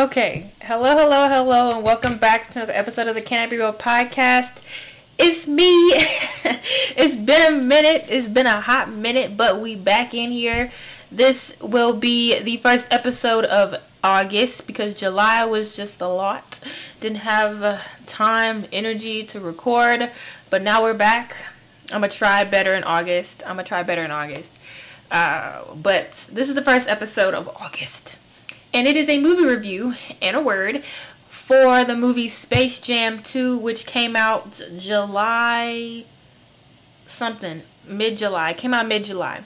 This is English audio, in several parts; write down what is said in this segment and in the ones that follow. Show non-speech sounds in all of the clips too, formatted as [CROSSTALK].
Okay. Hello, hello, hello, and welcome back to another episode of the Can I Be Real podcast. It's me. [LAUGHS] it's been a minute. It's been a hot minute, but we back in here. This will be the first episode of August because July was just a lot. Didn't have uh, time, energy to record, but now we're back. I'm gonna try better in August. I'm gonna try better in August. Uh, but this is the first episode of August and it is a movie review and a word for the movie Space Jam 2, which came out July something, mid July. Came out mid July.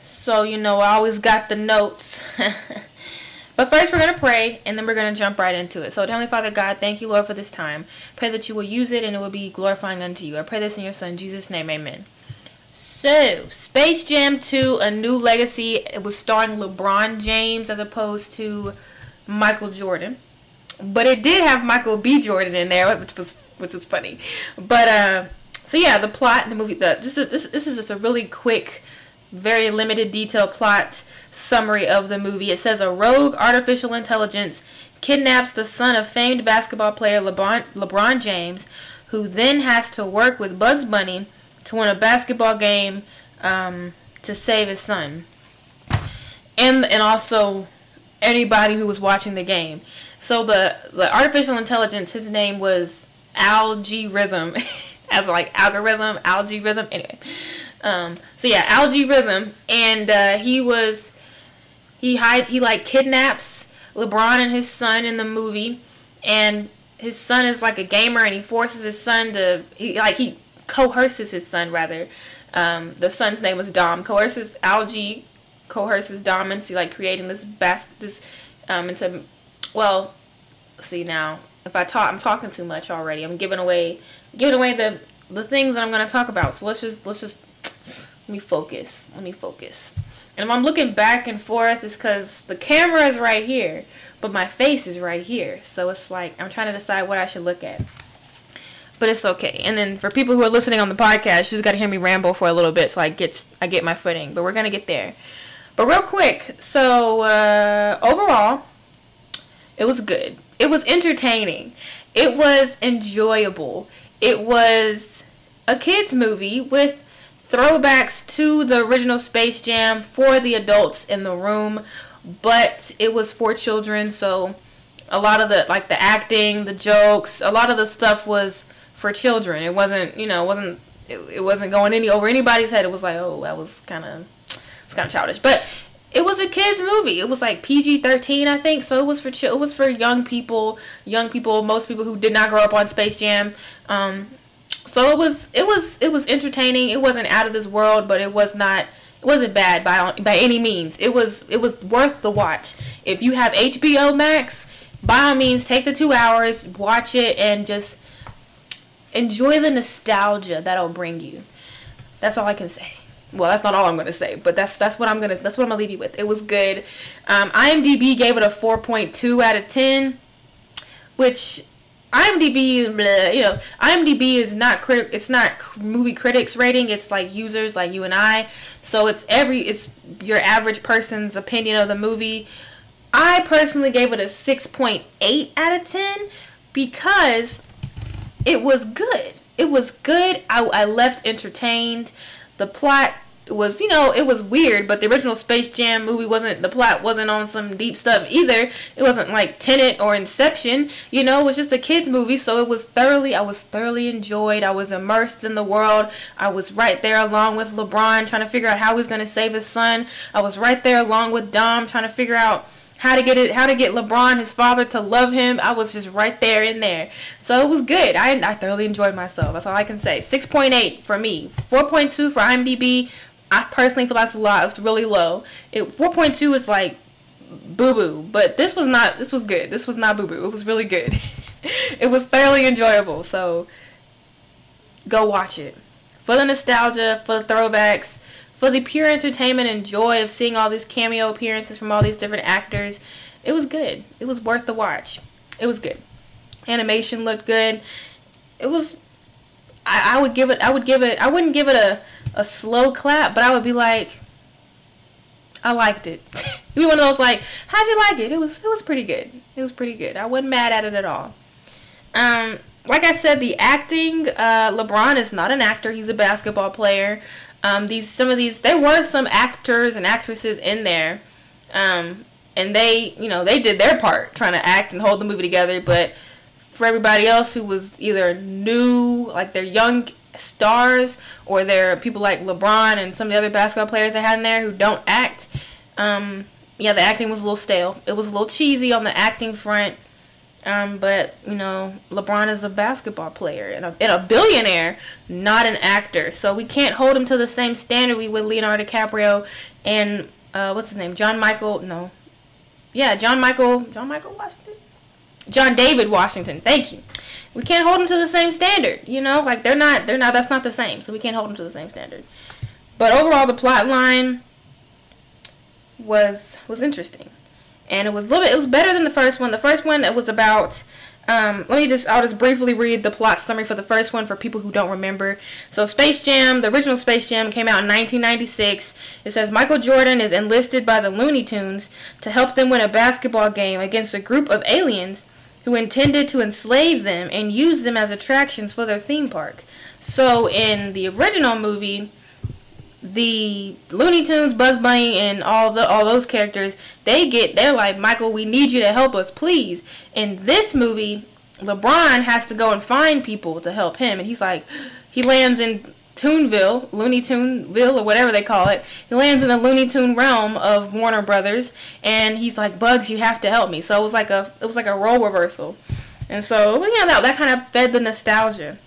So, you know, I always got the notes. [LAUGHS] but first, we're going to pray, and then we're going to jump right into it. So, Heavenly Father God, thank you, Lord, for this time. Pray that you will use it and it will be glorifying unto you. I pray this in your Son, Jesus' name. Amen. So, Space Jam 2, A New Legacy. It was starring LeBron James as opposed to Michael Jordan. But it did have Michael B. Jordan in there, which was which was funny. But uh so yeah, the plot, in the movie, the this is this, this is just a really quick, very limited detail plot summary of the movie. It says a rogue artificial intelligence kidnaps the son of famed basketball player LeBron LeBron James, who then has to work with Bugs Bunny to win a basketball game um, to save his son, and and also anybody who was watching the game. So the the artificial intelligence, his name was Al-G Rhythm, [LAUGHS] as like algorithm, Al-G Rhythm. Anyway, um, so yeah, Al-G Rhythm, and uh, he was he hide he like kidnaps LeBron and his son in the movie, and his son is like a gamer, and he forces his son to he like he coerces his son rather. Um, the son's name was Dom. Coerces Al-G, coerces Dom into like creating this bas- this um into well, see now if I talk I'm talking too much already. I'm giving away giving away the the things that I'm gonna talk about. So let's just let's just let me focus. Let me focus. And if I'm looking back and forth, it's because the camera is right here, but my face is right here. So it's like I'm trying to decide what I should look at but it's okay. And then for people who are listening on the podcast, just got to hear me ramble for a little bit so I get I get my footing. But we're gonna get there. But real quick, so uh, overall, it was good. It was entertaining. It was enjoyable. It was a kids movie with throwbacks to the original Space Jam for the adults in the room, but it was for children, so a lot of the like the acting, the jokes, a lot of the stuff was for children. It wasn't, you know, it wasn't it, it wasn't going any over anybody's head. It was like, oh, that was kind of it's kind of childish, but it was a kids movie. It was like PG thirteen, I think. So it was for ch- it was for young people, young people, most people who did not grow up on Space Jam. Um, so it was it was it was entertaining. It wasn't out of this world, but it was not it wasn't bad by by any means. It was it was worth the watch. If you have HBO Max, by all means, take the two hours, watch it, and just enjoy the nostalgia that'll bring you. That's all I can say. Well, that's not all I'm gonna say, but that's that's what I'm gonna that's what I'm gonna leave you with. It was good. Um, IMDb gave it a 4.2 out of 10, which IMDb, bleh, you know, IMDb is not crit. It's not movie critics rating. It's like users like you and I. So it's every it's your average person's opinion of the movie. I personally gave it a 6.8 out of 10 because it was good. It was good. I, I left entertained. The plot was, you know, it was weird, but the original Space Jam movie wasn't, the plot wasn't on some deep stuff either. It wasn't like Tenet or Inception, you know, it was just a kid's movie, so it was thoroughly, I was thoroughly enjoyed. I was immersed in the world. I was right there along with LeBron trying to figure out how he's going to save his son. I was right there along with Dom trying to figure out how to get it, how to get LeBron, his father, to love him. I was just right there in there. So it was good. I, I thoroughly enjoyed myself. That's all I can say. 6.8 for me. 4.2 for IMDb. I personally feel that's a lot. It's really low. It 4.2 is like boo boo, but this was not. This was good. This was not boo boo. It was really good. [LAUGHS] it was thoroughly enjoyable. So go watch it for the nostalgia, for the throwbacks for the pure entertainment and joy of seeing all these cameo appearances from all these different actors, it was good. It was worth the watch. It was good. Animation looked good. It was. I, I would give it. I would give it. I wouldn't give it a a slow clap, but I would be like, I liked it. [LAUGHS] It'd be one of those like, how'd you like it? It was it was pretty good. It was pretty good. I wasn't mad at it at all. Um, like I said, the acting. Uh, LeBron is not an actor. He's a basketball player. Um, these some of these there were some actors and actresses in there, um, and they you know they did their part trying to act and hold the movie together. But for everybody else who was either new, like they're young stars, or they're people like LeBron and some of the other basketball players they had in there who don't act. Um, yeah, the acting was a little stale. It was a little cheesy on the acting front. Um, but you know, LeBron is a basketball player and a, and a billionaire, not an actor. So we can't hold him to the same standard we would Leonardo DiCaprio and uh, what's his name, John Michael? No, yeah, John Michael, John Michael Washington, John David Washington. Thank you. We can't hold him to the same standard. You know, like they're not, they're not. That's not the same. So we can't hold him to the same standard. But overall, the plot line was was interesting and it was a little bit, it was better than the first one. The first one it was about um, let me just I'll just briefly read the plot summary for the first one for people who don't remember. So Space Jam, the original Space Jam came out in 1996. It says Michael Jordan is enlisted by the Looney Tunes to help them win a basketball game against a group of aliens who intended to enslave them and use them as attractions for their theme park. So in the original movie, the Looney Tunes, Bugs Bunny, and all the all those characters, they get they're like, Michael, we need you to help us, please. In this movie, LeBron has to go and find people to help him, and he's like, he lands in Toonville, Looney Tuneville, or whatever they call it. He lands in the Looney Tune realm of Warner Brothers, and he's like, Bugs, you have to help me. So it was like a it was like a role reversal, and so yeah, that that kind of fed the nostalgia.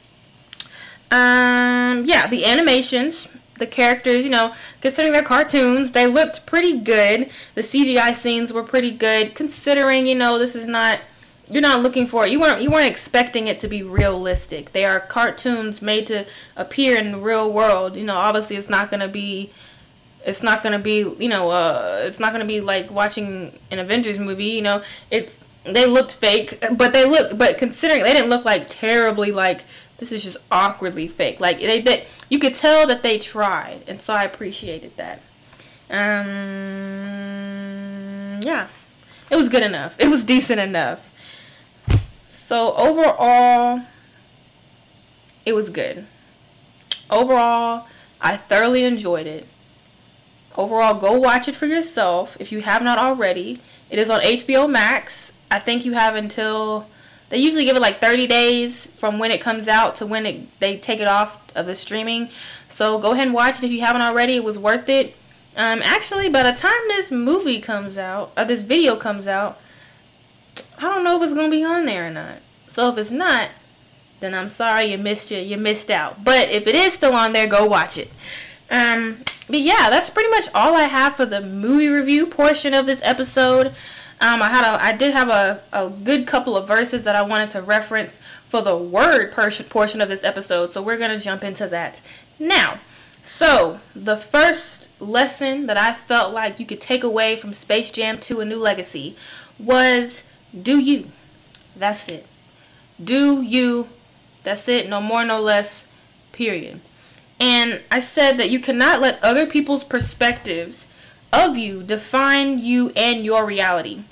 Um, yeah, the animations the characters, you know, considering they're cartoons, they looked pretty good. The CGI scenes were pretty good, considering, you know, this is not you're not looking for it. You weren't you weren't expecting it to be realistic. They are cartoons made to appear in the real world. You know, obviously it's not gonna be it's not gonna be you know uh it's not gonna be like watching an Avengers movie. You know, it's they looked fake, but they look but considering they didn't look like terribly like this is just awkwardly fake. Like they, they you could tell that they tried, and so I appreciated that. Um, yeah, it was good enough. It was decent enough. So overall, it was good. Overall, I thoroughly enjoyed it. Overall, go watch it for yourself if you have not already. It is on HBO Max. I think you have until they usually give it like 30 days from when it comes out to when it, they take it off of the streaming. So go ahead and watch it if you haven't already. It was worth it. Um, actually, by the time this movie comes out, or this video comes out, I don't know if it's gonna be on there or not. So if it's not, then I'm sorry you missed you you missed out. But if it is still on there, go watch it. Um, but yeah, that's pretty much all I have for the movie review portion of this episode. Um, I had a, I did have a, a good couple of verses that I wanted to reference for the word portion of this episode, so we're gonna jump into that now. So the first lesson that I felt like you could take away from Space Jam 2: A New Legacy was do you. That's it. Do you. That's it. No more, no less. Period. And I said that you cannot let other people's perspectives of you define you and your reality.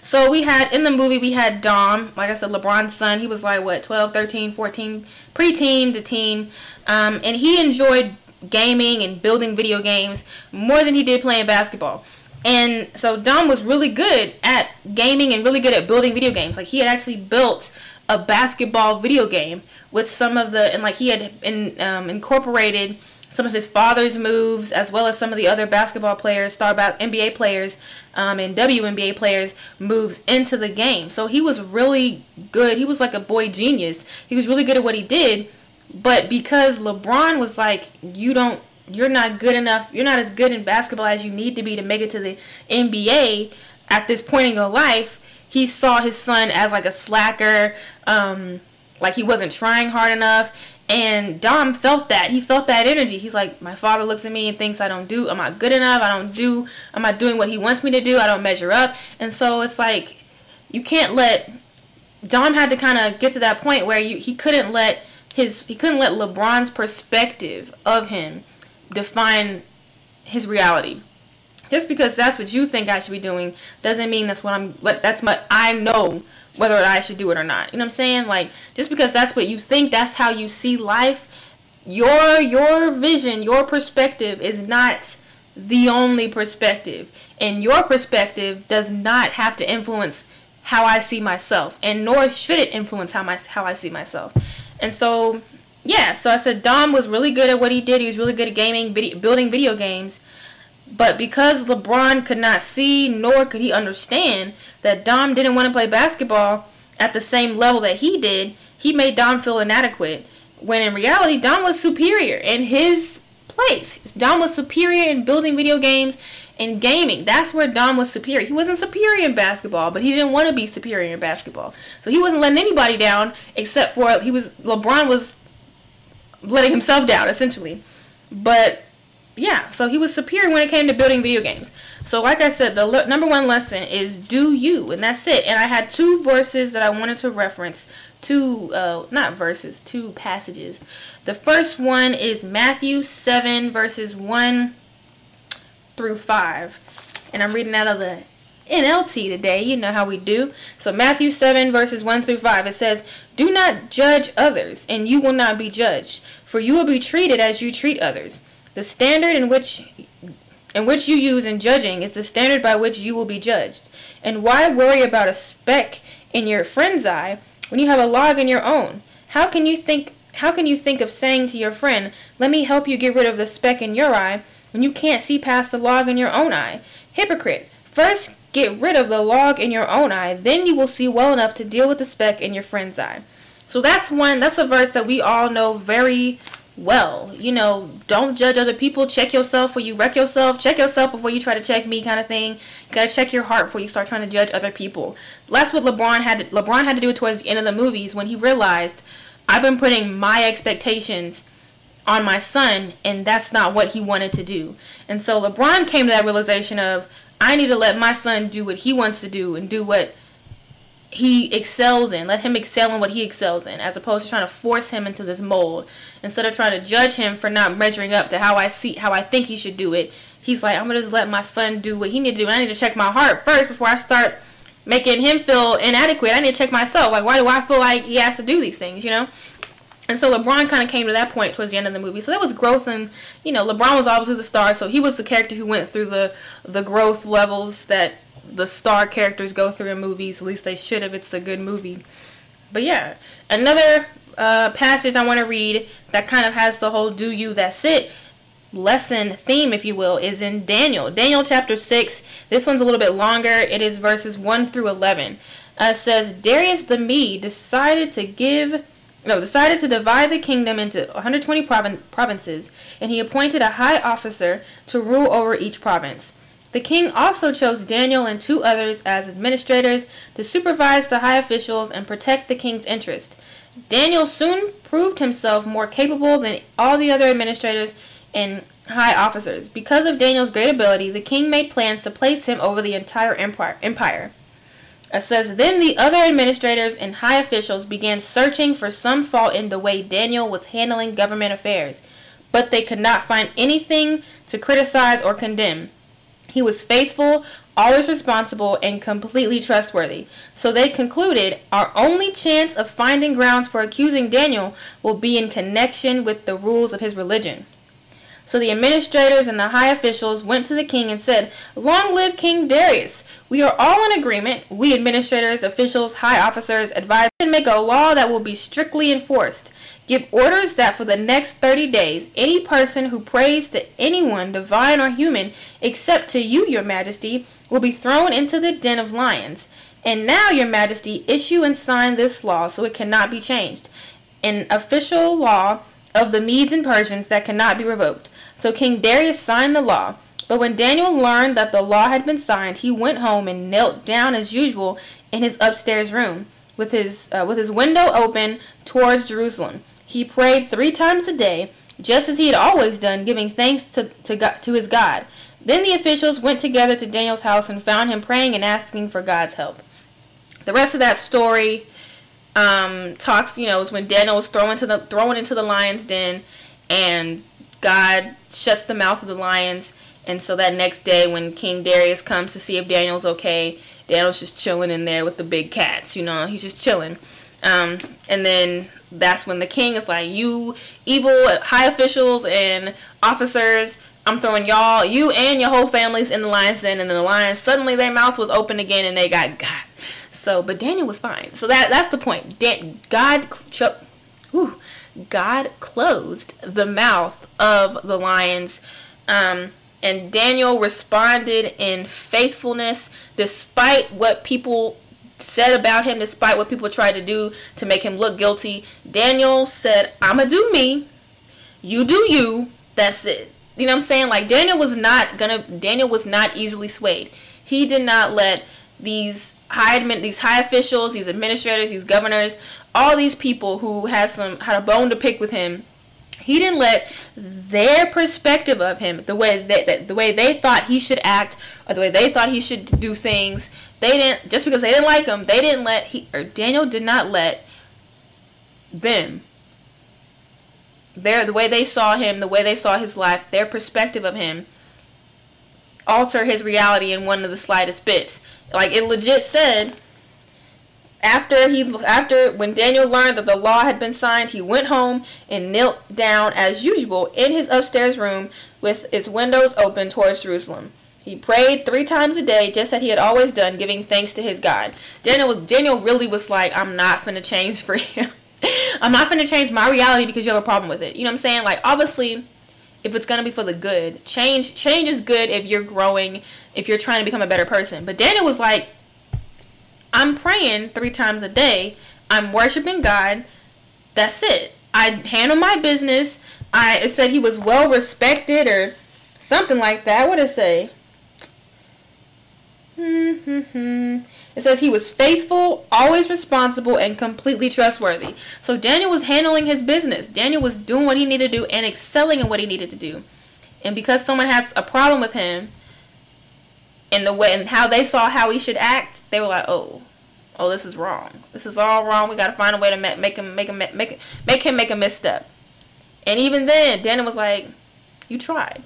So we had in the movie we had Dom, like I said, LeBron's son. He was like what 12, 13, 14, preteen to teen, um, and he enjoyed gaming and building video games more than he did playing basketball. And so Dom was really good at gaming and really good at building video games. Like he had actually built a basketball video game with some of the and like he had in, um, incorporated some of his father's moves, as well as some of the other basketball players, star ba- NBA players, um, and WNBA players' moves into the game. So he was really good. He was like a boy genius. He was really good at what he did. But because LeBron was like, you don't, you're not good enough, you're not as good in basketball as you need to be to make it to the NBA at this point in your life, he saw his son as like a slacker. Um, like he wasn't trying hard enough and Dom felt that. He felt that energy. He's like, my father looks at me and thinks I don't do, am I good enough? I don't do, am I doing what he wants me to do? I don't measure up. And so it's like, you can't let, Dom had to kind of get to that point where you, he couldn't let his, he couldn't let LeBron's perspective of him define his reality. Just because that's what you think I should be doing doesn't mean that's what I'm what that's what I know whether I should do it or not. You know what I'm saying? Like just because that's what you think, that's how you see life, your your vision, your perspective is not the only perspective. And your perspective does not have to influence how I see myself, and nor should it influence how my how I see myself. And so, yeah, so I said Dom was really good at what he did. He was really good at gaming, video, building video games. But because LeBron could not see nor could he understand that Dom didn't want to play basketball at the same level that he did, he made Dom feel inadequate. When in reality, Dom was superior in his place. Dom was superior in building video games and gaming. That's where Dom was superior. He wasn't superior in basketball, but he didn't want to be superior in basketball. So he wasn't letting anybody down except for he was LeBron was letting himself down essentially. But yeah, so he was superior when it came to building video games. So like I said, the le- number one lesson is do you, and that's it. And I had two verses that I wanted to reference, two uh, not verses, two passages. The first one is Matthew seven verses one through five, and I'm reading out of the NLT today. You know how we do. So Matthew 7 verses 1 through 5 it says, "Do not judge others, and you will not be judged, for you will be treated as you treat others." The standard in which in which you use in judging is the standard by which you will be judged. And why worry about a speck in your friend's eye when you have a log in your own? How can you think how can you think of saying to your friend, "Let me help you get rid of the speck in your eye," when you can't see past the log in your own eye? Hypocrite. First get rid of the log in your own eye, then you will see well enough to deal with the speck in your friend's eye. So that's one that's a verse that we all know very well. You know, don't judge other people. Check yourself before you wreck yourself. Check yourself before you try to check me, kind of thing. You gotta check your heart before you start trying to judge other people. That's what LeBron had. To, LeBron had to do towards the end of the movies when he realized I've been putting my expectations on my son, and that's not what he wanted to do. And so LeBron came to that realization of I need to let my son do what he wants to do and do what he excels in. Let him excel in what he excels in, as opposed to trying to force him into this mold. Instead of trying to judge him for not measuring up to how I see, how I think he should do it, he's like, I'm gonna just let my son do what he need to do. I need to check my heart first before I start making him feel inadequate. I need to check myself. Like, why do I feel like he has to do these things? You know. And so LeBron kind of came to that point towards the end of the movie. So that was growth, and you know, LeBron was obviously the star, so he was the character who went through the the growth levels that the star characters go through in movies. At least they should if it's a good movie. But yeah, another uh, passage I want to read that kind of has the whole "do you, that's it" lesson theme, if you will, is in Daniel. Daniel chapter six. This one's a little bit longer. It is verses one through eleven. Uh, says Darius the Mede decided to give no, decided to divide the kingdom into 120 provin- provinces, and he appointed a high officer to rule over each province. The king also chose Daniel and two others as administrators to supervise the high officials and protect the king's interest. Daniel soon proved himself more capable than all the other administrators and high officers. Because of Daniel's great ability, the king made plans to place him over the entire empire. It says, Then the other administrators and high officials began searching for some fault in the way Daniel was handling government affairs, but they could not find anything to criticize or condemn. He was faithful, always responsible, and completely trustworthy. So they concluded our only chance of finding grounds for accusing Daniel will be in connection with the rules of his religion. So the administrators and the high officials went to the king and said, Long live King Darius! We are all in agreement, we administrators, officials, high officers, advise and make a law that will be strictly enforced. Give orders that for the next 30 days, any person who prays to anyone, divine or human, except to you, your majesty, will be thrown into the den of lions. And now, your majesty, issue and sign this law so it cannot be changed. An official law of the Medes and Persians that cannot be revoked. So King Darius signed the law. But when Daniel learned that the law had been signed, he went home and knelt down as usual in his upstairs room, with his uh, with his window open towards Jerusalem. He prayed three times a day, just as he had always done, giving thanks to, to, God, to his God. Then the officials went together to Daniel's house and found him praying and asking for God's help. The rest of that story um, talks, you know, is when Daniel was thrown into the thrown into the lion's den, and God shuts the mouth of the lions, And so that next day, when King Darius comes to see if Daniel's okay, Daniel's just chilling in there with the big cats. You know, he's just chilling. Um, and then that's when the king is like, "You evil high officials and officers, I'm throwing y'all, you and your whole families in the lion's den." And then the lions suddenly their mouth was open again and they got got. So, but Daniel was fine. So that that's the point. Dan- God, ch- whew, God closed the mouth of the lions. Um, and Daniel responded in faithfulness despite what people said about him, despite what people tried to do to make him look guilty. Daniel said, I'ma do me. You do you. That's it. You know what I'm saying? Like Daniel was not gonna Daniel was not easily swayed. He did not let these high admin, these high officials, these administrators, these governors, all these people who had some had a bone to pick with him he didn't let their perspective of him, the way that the way they thought he should act, or the way they thought he should do things, they didn't just because they didn't like him. They didn't let he or Daniel did not let them their the way they saw him, the way they saw his life, their perspective of him alter his reality in one of the slightest bits. Like it legit said after he after when Daniel learned that the law had been signed, he went home and knelt down as usual in his upstairs room with its windows open towards Jerusalem. He prayed three times a day, just as he had always done, giving thanks to his God. Daniel was Daniel really was like, I'm not gonna change for you. [LAUGHS] I'm not gonna change my reality because you have a problem with it. You know what I'm saying? Like obviously if it's gonna be for the good. Change change is good if you're growing, if you're trying to become a better person. But Daniel was like, I'm praying three times a day. I'm worshiping God. That's it. I handle my business. I it said he was well respected or something like that. What did it say? Hmm, hmm, hmm. It says he was faithful, always responsible, and completely trustworthy. So Daniel was handling his business. Daniel was doing what he needed to do and excelling in what he needed to do. And because someone has a problem with him, and the way and how they saw how he should act, they were like, "Oh, oh, this is wrong. This is all wrong. We got to find a way to make, make him make him make make him make a misstep." And even then, Daniel was like, "You tried,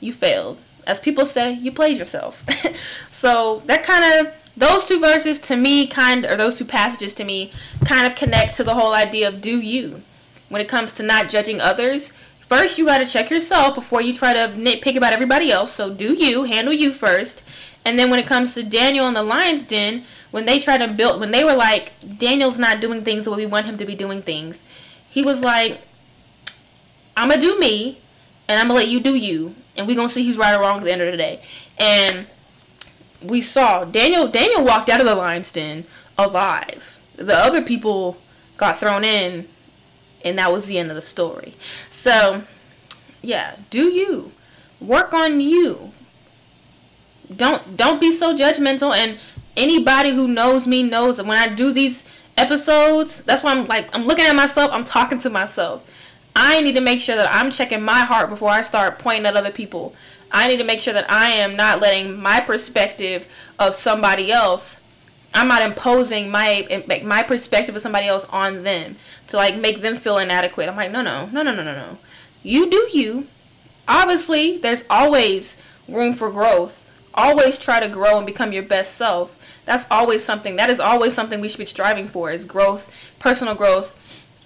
you failed." As people say, you played yourself. [LAUGHS] so that kind of those two verses to me kind or those two passages to me kind of connect to the whole idea of do you when it comes to not judging others first you got to check yourself before you try to nitpick about everybody else so do you handle you first and then when it comes to Daniel and the lion's den, when they tried to build, when they were like, Daniel's not doing things the way we want him to be doing things, he was like, I'm gonna do me, and I'm gonna let you do you, and we're gonna see who's right or wrong at the end of the day. And we saw Daniel. Daniel walked out of the lion's den alive. The other people got thrown in, and that was the end of the story. So, yeah, do you work on you? don't don't be so judgmental and anybody who knows me knows that when I do these episodes, that's why I'm like I'm looking at myself, I'm talking to myself. I need to make sure that I'm checking my heart before I start pointing at other people. I need to make sure that I am not letting my perspective of somebody else I'm not imposing my my perspective of somebody else on them to like make them feel inadequate. I'm like, no, no, no, no, no, no, no. You do you. Obviously, there's always room for growth always try to grow and become your best self. That's always something. That is always something we should be striving for is growth, personal growth.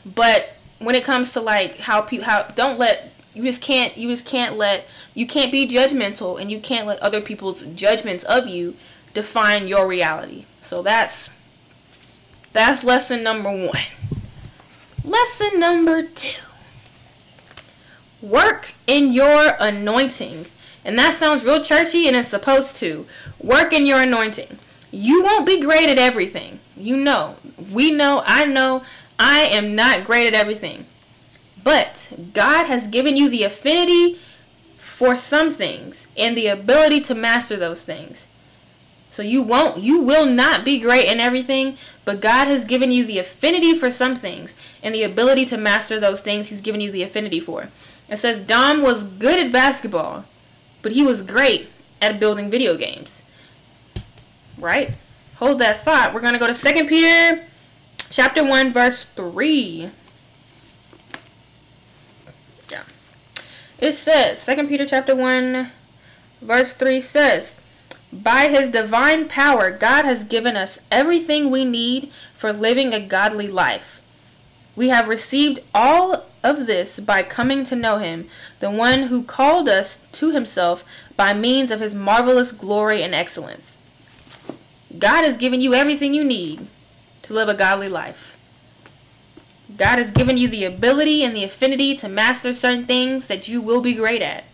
But when it comes to like how people how don't let you just can't you just can't let you can't be judgmental and you can't let other people's judgments of you define your reality. So that's that's lesson number 1. Lesson number 2. Work in your anointing. And that sounds real churchy and it's supposed to. Work in your anointing. You won't be great at everything. You know. We know. I know. I am not great at everything. But God has given you the affinity for some things and the ability to master those things. So you won't, you will not be great in everything, but God has given you the affinity for some things and the ability to master those things He's given you the affinity for. It says Dom was good at basketball, but he was great at building video games. Right? Hold that thought. We're going to go to 2 Peter chapter 1 verse 3. Yeah. It says 2 Peter chapter 1 verse 3 says, By his divine power, God has given us everything we need for living a godly life. We have received all of this by coming to know him, the one who called us to himself by means of his marvelous glory and excellence. God has given you everything you need to live a godly life. God has given you the ability and the affinity to master certain things that you will be great at.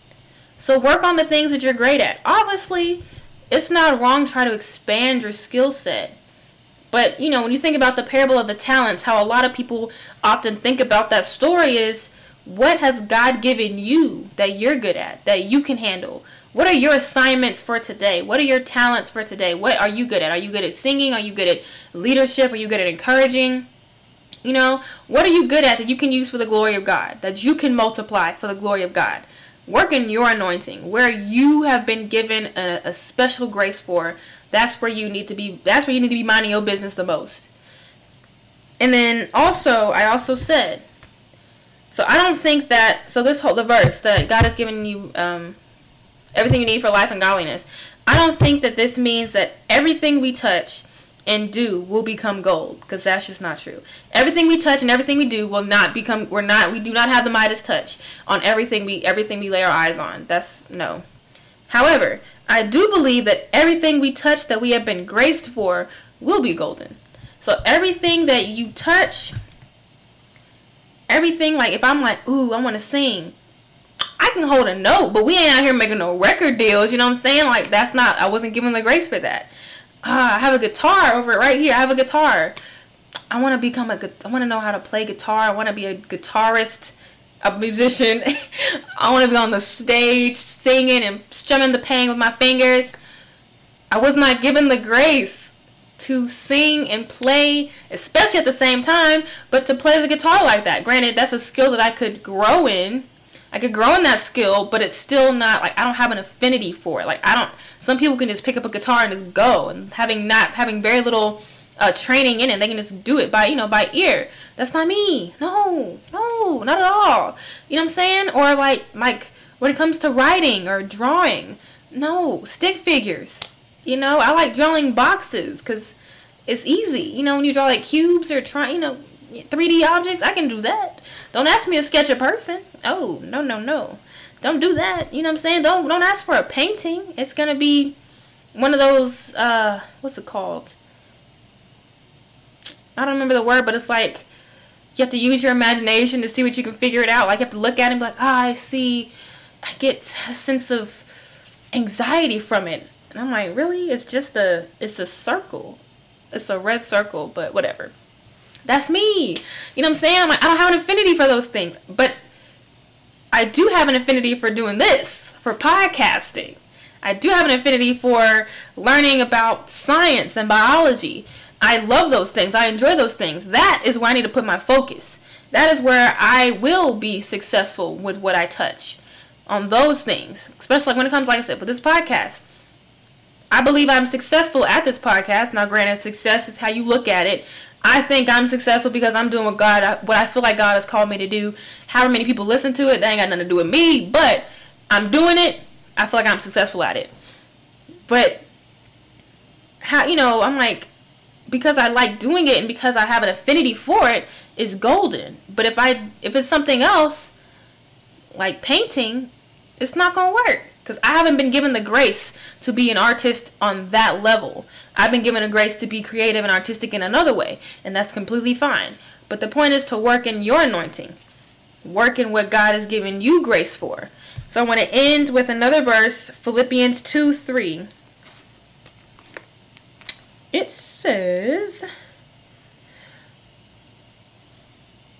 So work on the things that you're great at. Obviously, it's not wrong to try to expand your skill set. But, you know, when you think about the parable of the talents, how a lot of people often think about that story is what has God given you that you're good at, that you can handle? What are your assignments for today? What are your talents for today? What are you good at? Are you good at singing? Are you good at leadership? Are you good at encouraging? You know, what are you good at that you can use for the glory of God, that you can multiply for the glory of God? Work in your anointing, where you have been given a, a special grace for. That's where you need to be. That's where you need to be minding your business the most. And then also, I also said, so I don't think that. So this whole the verse that God has given you um, everything you need for life and godliness. I don't think that this means that everything we touch and do will become gold because that's just not true. Everything we touch and everything we do will not become we're not we do not have the Midas touch on everything we everything we lay our eyes on. That's no. However, I do believe that everything we touch that we have been graced for will be golden. So everything that you touch everything like if I'm like, "Ooh, I want to sing." I can hold a note, but we ain't out here making no record deals, you know what I'm saying? Like that's not I wasn't given the grace for that ah, I have a guitar over right here. I have a guitar. I want to become a I want to know how to play guitar. I want to be a guitarist, a musician. [LAUGHS] I want to be on the stage singing and strumming the pain with my fingers. I was not given the grace to sing and play, especially at the same time, but to play the guitar like that. Granted, that's a skill that I could grow in I could grow in that skill, but it's still not like I don't have an affinity for it. Like I don't. Some people can just pick up a guitar and just go, and having not having very little uh, training in it, they can just do it by you know by ear. That's not me. No, no, not at all. You know what I'm saying? Or like like when it comes to writing or drawing, no stick figures. You know, I like drawing boxes because it's easy. You know, when you draw like cubes or try, you know, 3D objects, I can do that. Don't ask me to sketch a person. Oh, no, no, no. Don't do that. You know what I'm saying? Don't don't ask for a painting. It's gonna be one of those uh what's it called? I don't remember the word, but it's like you have to use your imagination to see what you can figure it out. Like you have to look at it and be like, ah, I see I get a sense of anxiety from it. And I'm like, really? It's just a it's a circle. It's a red circle, but whatever. That's me. You know what I'm saying? I'm like, I don't have an affinity for those things. But I do have an affinity for doing this, for podcasting. I do have an affinity for learning about science and biology. I love those things. I enjoy those things. That is where I need to put my focus. That is where I will be successful with what I touch on those things. Especially when it comes, like I said, with this podcast. I believe I'm successful at this podcast. Now, granted, success is how you look at it. I think I'm successful because I'm doing what God, what I feel like God has called me to do. However many people listen to it, that ain't got nothing to do with me. But I'm doing it. I feel like I'm successful at it. But how you know I'm like because I like doing it and because I have an affinity for it is golden. But if I if it's something else like painting, it's not gonna work because I haven't been given the grace to be an artist on that level. I've been given a grace to be creative and artistic in another way, and that's completely fine. But the point is to work in your anointing, work in what God has given you grace for. So I want to end with another verse, Philippians 2 3. It says.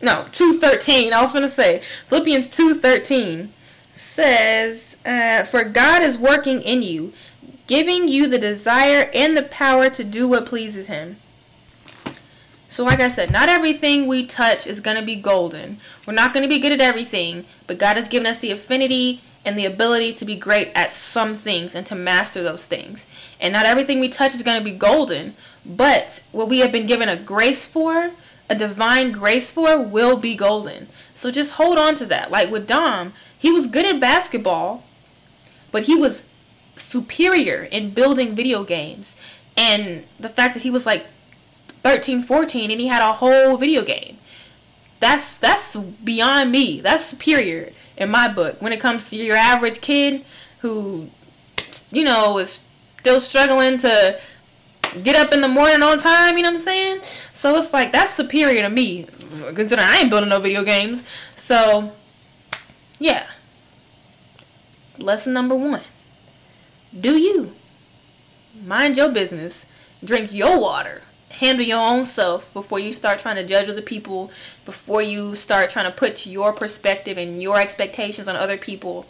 No, 2.13. I was going to say. Philippians 2.13 says, uh, For God is working in you, giving you the desire and the power to do what pleases Him. So, like I said, not everything we touch is going to be golden. We're not going to be good at everything, but God has given us the affinity and the ability to be great at some things and to master those things. And not everything we touch is going to be golden, but what we have been given a grace for, a divine grace for, will be golden. So just hold on to that. Like with Dom, he was good at basketball, but he was superior in building video games. And the fact that he was like 13, 14 and he had a whole video game. That's that's beyond me. That's superior in my book when it comes to your average kid who you know is still struggling to get up in the morning on time, you know what I'm saying? So it's like that's superior to me considering I ain't building no video games. So yeah. Lesson number 1. Do you mind your business, drink your water handle your own self before you start trying to judge other people, before you start trying to put your perspective and your expectations on other people.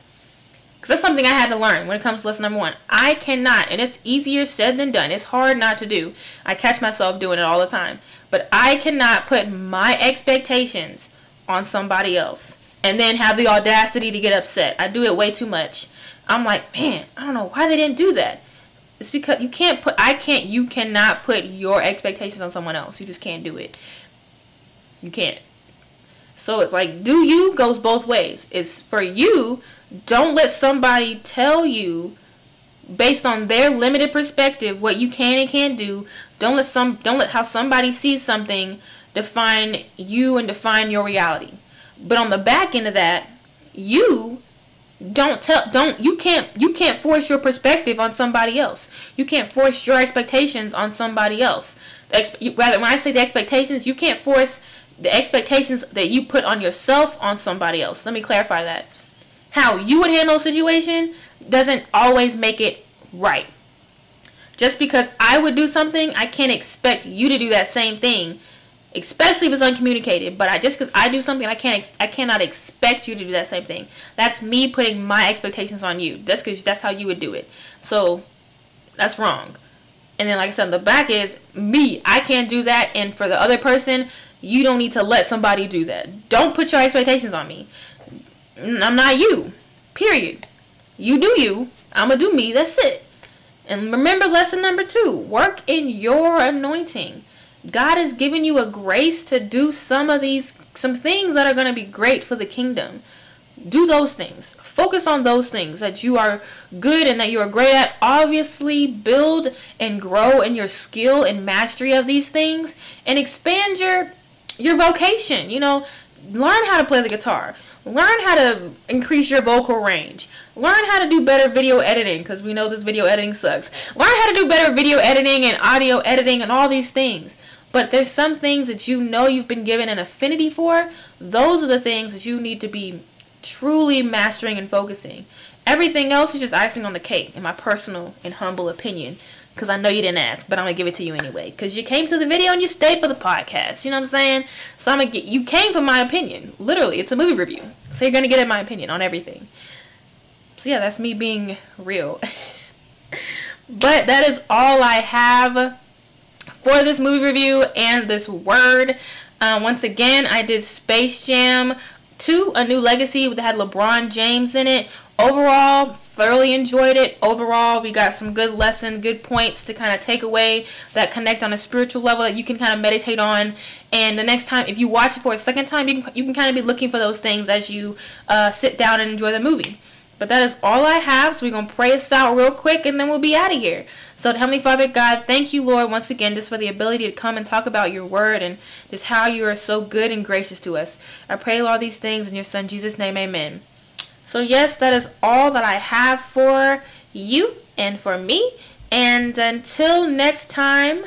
Because that's something I had to learn when it comes to lesson number one. I cannot, and it's easier said than done. It's hard not to do. I catch myself doing it all the time. But I cannot put my expectations on somebody else and then have the audacity to get upset. I do it way too much. I'm like, man, I don't know why they didn't do that. It's because you can't put I can't you cannot put your expectations on someone else. You just can't do it. You can't. So it's like do you goes both ways. It's for you, don't let somebody tell you based on their limited perspective what you can and can't do. Don't let some don't let how somebody sees something define you and define your reality. But on the back end of that, you don't tell don't you can't you can't force your perspective on somebody else. You can't force your expectations on somebody else. The rather when i say the expectations you can't force the expectations that you put on yourself on somebody else. Let me clarify that. How you would handle a situation doesn't always make it right. Just because i would do something i can't expect you to do that same thing especially if it's uncommunicated. But I just because I do something, I can't, I cannot expect you to do that same thing. That's me putting my expectations on you. That's because that's how you would do it. So that's wrong. And then, like I said, the back is me. I can't do that, and for the other person, you don't need to let somebody do that. Don't put your expectations on me. I'm not you. Period. You do you. I'ma do me. That's it. And remember lesson number two work in your anointing. God has given you a grace to do some of these, some things that are going to be great for the kingdom. Do those things. Focus on those things that you are good and that you are great at. Obviously, build and grow in your skill and mastery of these things and expand your your vocation. You know, learn how to play the guitar. Learn how to increase your vocal range. Learn how to do better video editing because we know this video editing sucks. Learn how to do better video editing and audio editing and all these things. But there's some things that you know you've been given an affinity for. Those are the things that you need to be truly mastering and focusing. Everything else is just icing on the cake, in my personal and humble opinion. Because I know you didn't ask, but I'm gonna give it to you anyway. Because you came to the video and you stayed for the podcast. You know what I'm saying? So I'm gonna get you came for my opinion. Literally, it's a movie review, so you're gonna get in my opinion on everything. So yeah, that's me being real. [LAUGHS] but that is all I have for this movie review and this word. Uh, once again, I did Space Jam 2, A New Legacy that had LeBron James in it. Overall, thoroughly enjoyed it. Overall, we got some good lessons, good points to kind of take away that connect on a spiritual level that you can kind of meditate on. And the next time, if you watch it for a second time, you can, you can kind of be looking for those things as you uh, sit down and enjoy the movie. But that is all I have. So we're going to pray us out real quick and then we'll be out of here. So, Heavenly Father God, thank you, Lord, once again, just for the ability to come and talk about your word and just how you are so good and gracious to us. I pray all these things in your Son, Jesus' name, amen. So, yes, that is all that I have for you and for me. And until next time,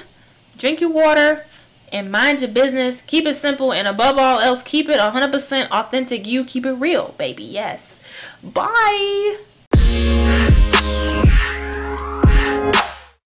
drink your water and mind your business. Keep it simple and above all else, keep it 100% authentic. You keep it real, baby. Yes. Bye.